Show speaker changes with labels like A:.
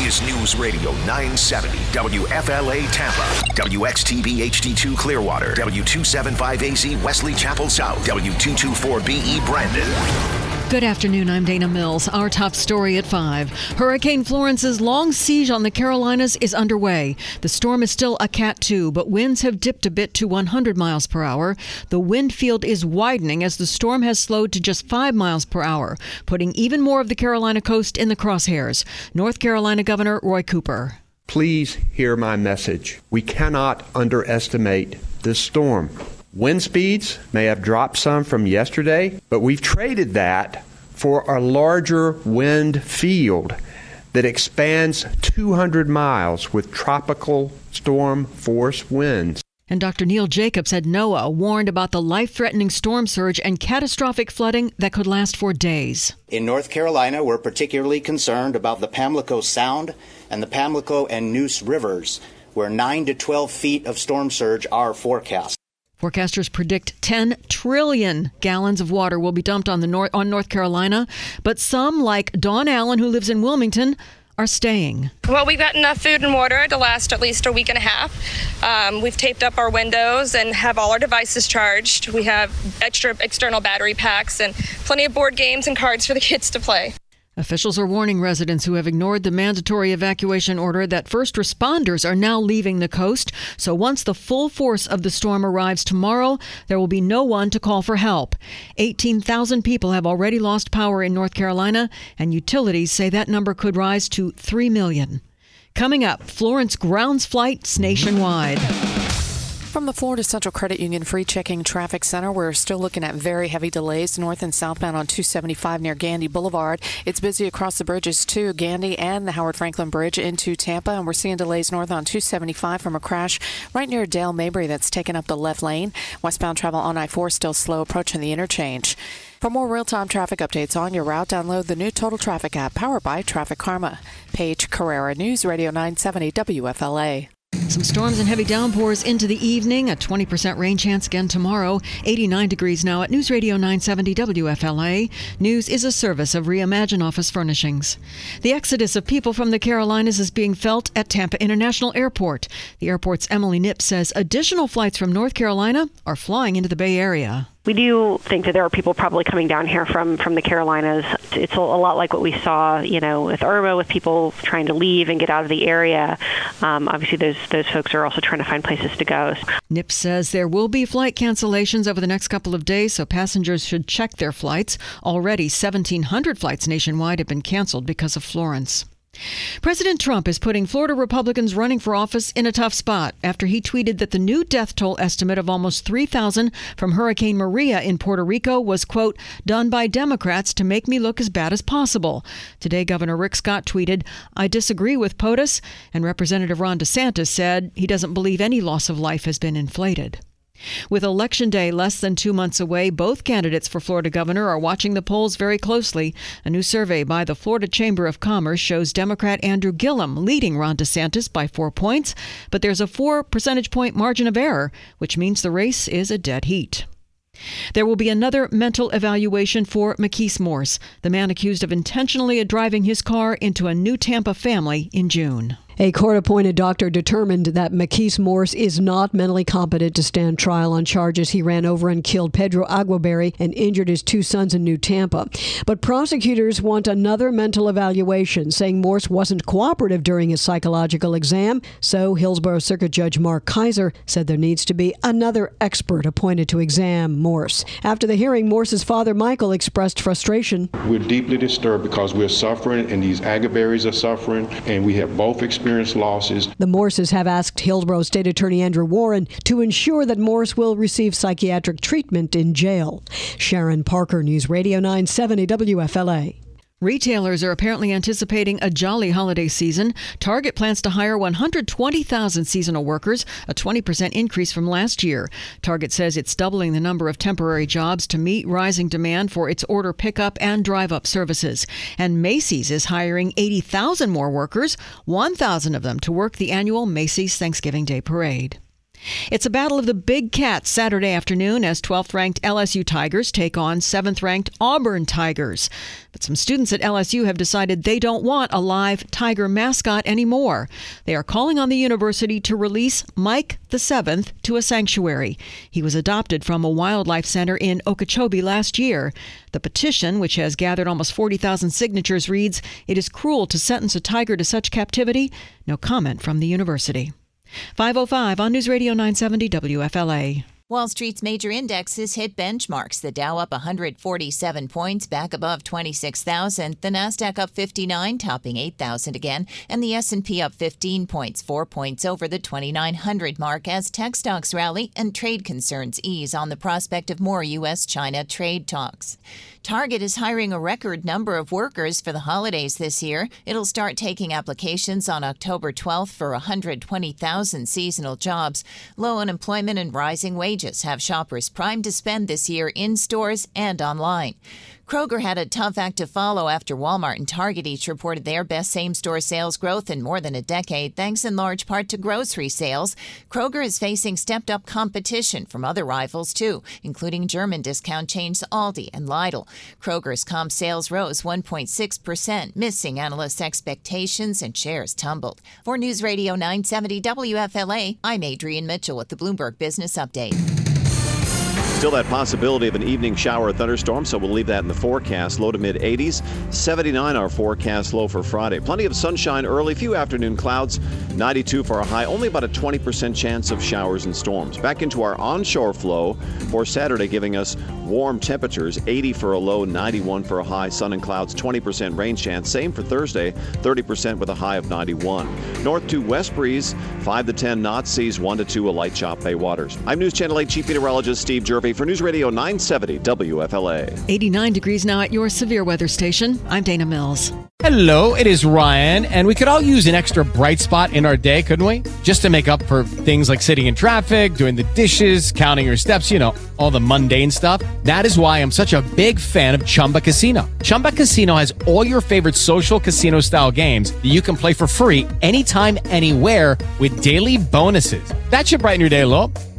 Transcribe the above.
A: Is News Radio 970 WFLA Tampa, WXTB HD2 Clearwater, W275AZ Wesley Chapel South, W224BE Brandon.
B: Good afternoon. I'm Dana Mills. Our top story at 5. Hurricane Florence's long siege on the Carolinas is underway. The storm is still a Cat 2, but winds have dipped a bit to 100 miles per hour. The wind field is widening as the storm has slowed to just 5 miles per hour, putting even more of the Carolina coast in the crosshairs. North Carolina Governor Roy Cooper.
C: Please hear my message. We cannot underestimate this storm. Wind speeds may have dropped some from yesterday, but we've traded that for a larger wind field that expands 200 miles with tropical storm force winds.
B: And Dr. Neil Jacobs at NOAA warned about the life threatening storm surge and catastrophic flooding that could last for days.
D: In North Carolina, we're particularly concerned about the Pamlico Sound and the Pamlico and Neuse rivers, where 9 to 12 feet of storm surge are forecast.
B: Forecasters predict 10 trillion gallons of water will be dumped on the North, on North Carolina, but some like Dawn Allen who lives in Wilmington are staying.
E: Well, we've got enough food and water to last at least a week and a half. Um, we've taped up our windows and have all our devices charged. We have extra external battery packs and plenty of board games and cards for the kids to play.
B: Officials are warning residents who have ignored the mandatory evacuation order that first responders are now leaving the coast. So once the full force of the storm arrives tomorrow, there will be no one to call for help. 18,000 people have already lost power in North Carolina, and utilities say that number could rise to 3 million. Coming up, Florence grounds flights nationwide.
F: From the Florida Central Credit Union Free Checking Traffic Center, we're still looking at very heavy delays north and southbound on 275 near Gandy Boulevard. It's busy across the bridges too, Gandy and the Howard Franklin Bridge into Tampa, and we're seeing delays north on 275 from a crash right near Dale Mabry that's taken up the left lane. Westbound travel on I-4 still slow approaching the interchange. For more real-time traffic updates on your route, download the new Total Traffic app powered by TrafficCarma. Paige Carrera, News Radio 970 WFLA.
B: Some storms and heavy downpours into the evening. A 20% rain chance again tomorrow. 89 degrees now at News Radio 970 WFLA. News is a service of Reimagine Office Furnishings. The exodus of people from the Carolinas is being felt at Tampa International Airport. The airport's Emily Nipp says additional flights from North Carolina are flying into the Bay Area
G: we do think that there are people probably coming down here from from the Carolinas. It's a, lot like what we saw, you know, with Irma, with people trying to leave and get out of the area. Um, obviously, those those folks are also trying to find places to go.
B: Nipp says there will be flight cancellations over the next couple of days, so passengers should check their flights. Already, 1,700 flights nationwide have been canceled because of Florence. President Trump is putting Florida Republicans running for office in a tough spot after he tweeted that the new death toll estimate of almost 3,000 from Hurricane Maria in Puerto Rico was, quote, done by Democrats to make me look as bad as possible. Today, Governor Rick Scott tweeted, I disagree with POTUS, and Representative Ron DeSantis said he doesn't believe any loss of life has been inflated. With Election Day less than two months away, both candidates for Florida governor are watching the polls very closely. A new survey by the Florida Chamber of Commerce shows Democrat Andrew Gillum leading Ron DeSantis by four points, but there's a four percentage point margin of error, which means the race is a dead heat. There will be another mental evaluation for McKees Morse, the man accused of intentionally driving his car into a new Tampa family in June.
H: A court appointed doctor determined that McKees Morse is not mentally competent to stand trial on charges he ran over and killed Pedro Aguerreberry and injured his two sons in New Tampa. But prosecutors want another mental evaluation, saying Morse wasn't cooperative during his psychological exam. So Hillsborough Circuit Judge Mark Kiser said there needs to be another expert appointed to exam Morse. After the hearing, Morse's father Michael expressed frustration.
I: We're deeply disturbed because we're suffering and these Aguerreberrys are suffering, and we have both experienced losses.
H: The Morses have asked Hillsborough State Attorney Andrew Warren to ensure that Morse will receive psychiatric treatment in jail. Sharon Parker, News Radio 970 WFLA.
B: Retailers are apparently anticipating a jolly holiday season. Target plans to hire 120,000 seasonal workers, a 20% increase from last year. Target says it's doubling the number of temporary jobs to meet rising demand for its order pickup and drive up services. And Macy's is hiring 80,000 more workers, 1,000 of them to work the annual Macy's Thanksgiving Day Parade. It's a battle of the big cats Saturday afternoon as 12th ranked LSU Tigers take on 7th ranked Auburn Tigers. But some students at LSU have decided they don't want a live tiger mascot anymore. They are calling on the university to release Mike the 7th to a sanctuary. He was adopted from a wildlife center in Okeechobee last year. The petition, which has gathered almost 40,000 signatures, reads It is cruel to sentence a tiger to such captivity. No comment from the university. 505 on News Radio 970 WFLA.
J: Wall Street's major indexes hit benchmarks. The Dow up 147 points, back above 26,000. The Nasdaq up 59, topping 8,000 again, and the S&P up 15 points, 4 points over the 2,900 mark as tech stocks rally and trade concerns ease on the prospect of more U.S.-China trade talks. Target is hiring a record number of workers for the holidays this year. It'll start taking applications on October 12th for 120,000 seasonal jobs. Low unemployment and rising wages have shoppers primed to spend this year in stores and online. Kroger had a tough act to follow after Walmart and Target each reported their best same store sales growth in more than a decade, thanks in large part to grocery sales. Kroger is facing stepped up competition from other rivals, too, including German discount chains Aldi and Lidl. Kroger's comp sales rose 1.6%, missing analysts' expectations, and shares tumbled. For News Radio 970 WFLA, I'm Adrian Mitchell with the Bloomberg Business Update.
K: Still that possibility of an evening shower or thunderstorm, so we'll leave that in the forecast. Low to mid 80s. 79 our forecast low for Friday. Plenty of sunshine early, few afternoon clouds. 92 for a high, only about a 20% chance of showers and storms. Back into our onshore flow for Saturday, giving us warm temperatures 80 for a low, 91 for a high. Sun and clouds, 20% rain chance. Same for Thursday, 30% with a high of 91. North to west breeze, 5 to 10 knots, seas 1 to 2 a light chop bay waters. I'm News Channel 8 Chief Meteorologist Steve Jerve for News Radio 970 WFLA.
B: 89 degrees now at your severe weather station. I'm Dana Mills.
L: Hello, it is Ryan, and we could all use an extra bright spot in our day, couldn't we? Just to make up for things like sitting in traffic, doing the dishes, counting your steps, you know, all the mundane stuff. That is why I'm such a big fan of Chumba Casino. Chumba Casino has all your favorite social casino style games that you can play for free anytime, anywhere with daily bonuses. That should brighten your day a little.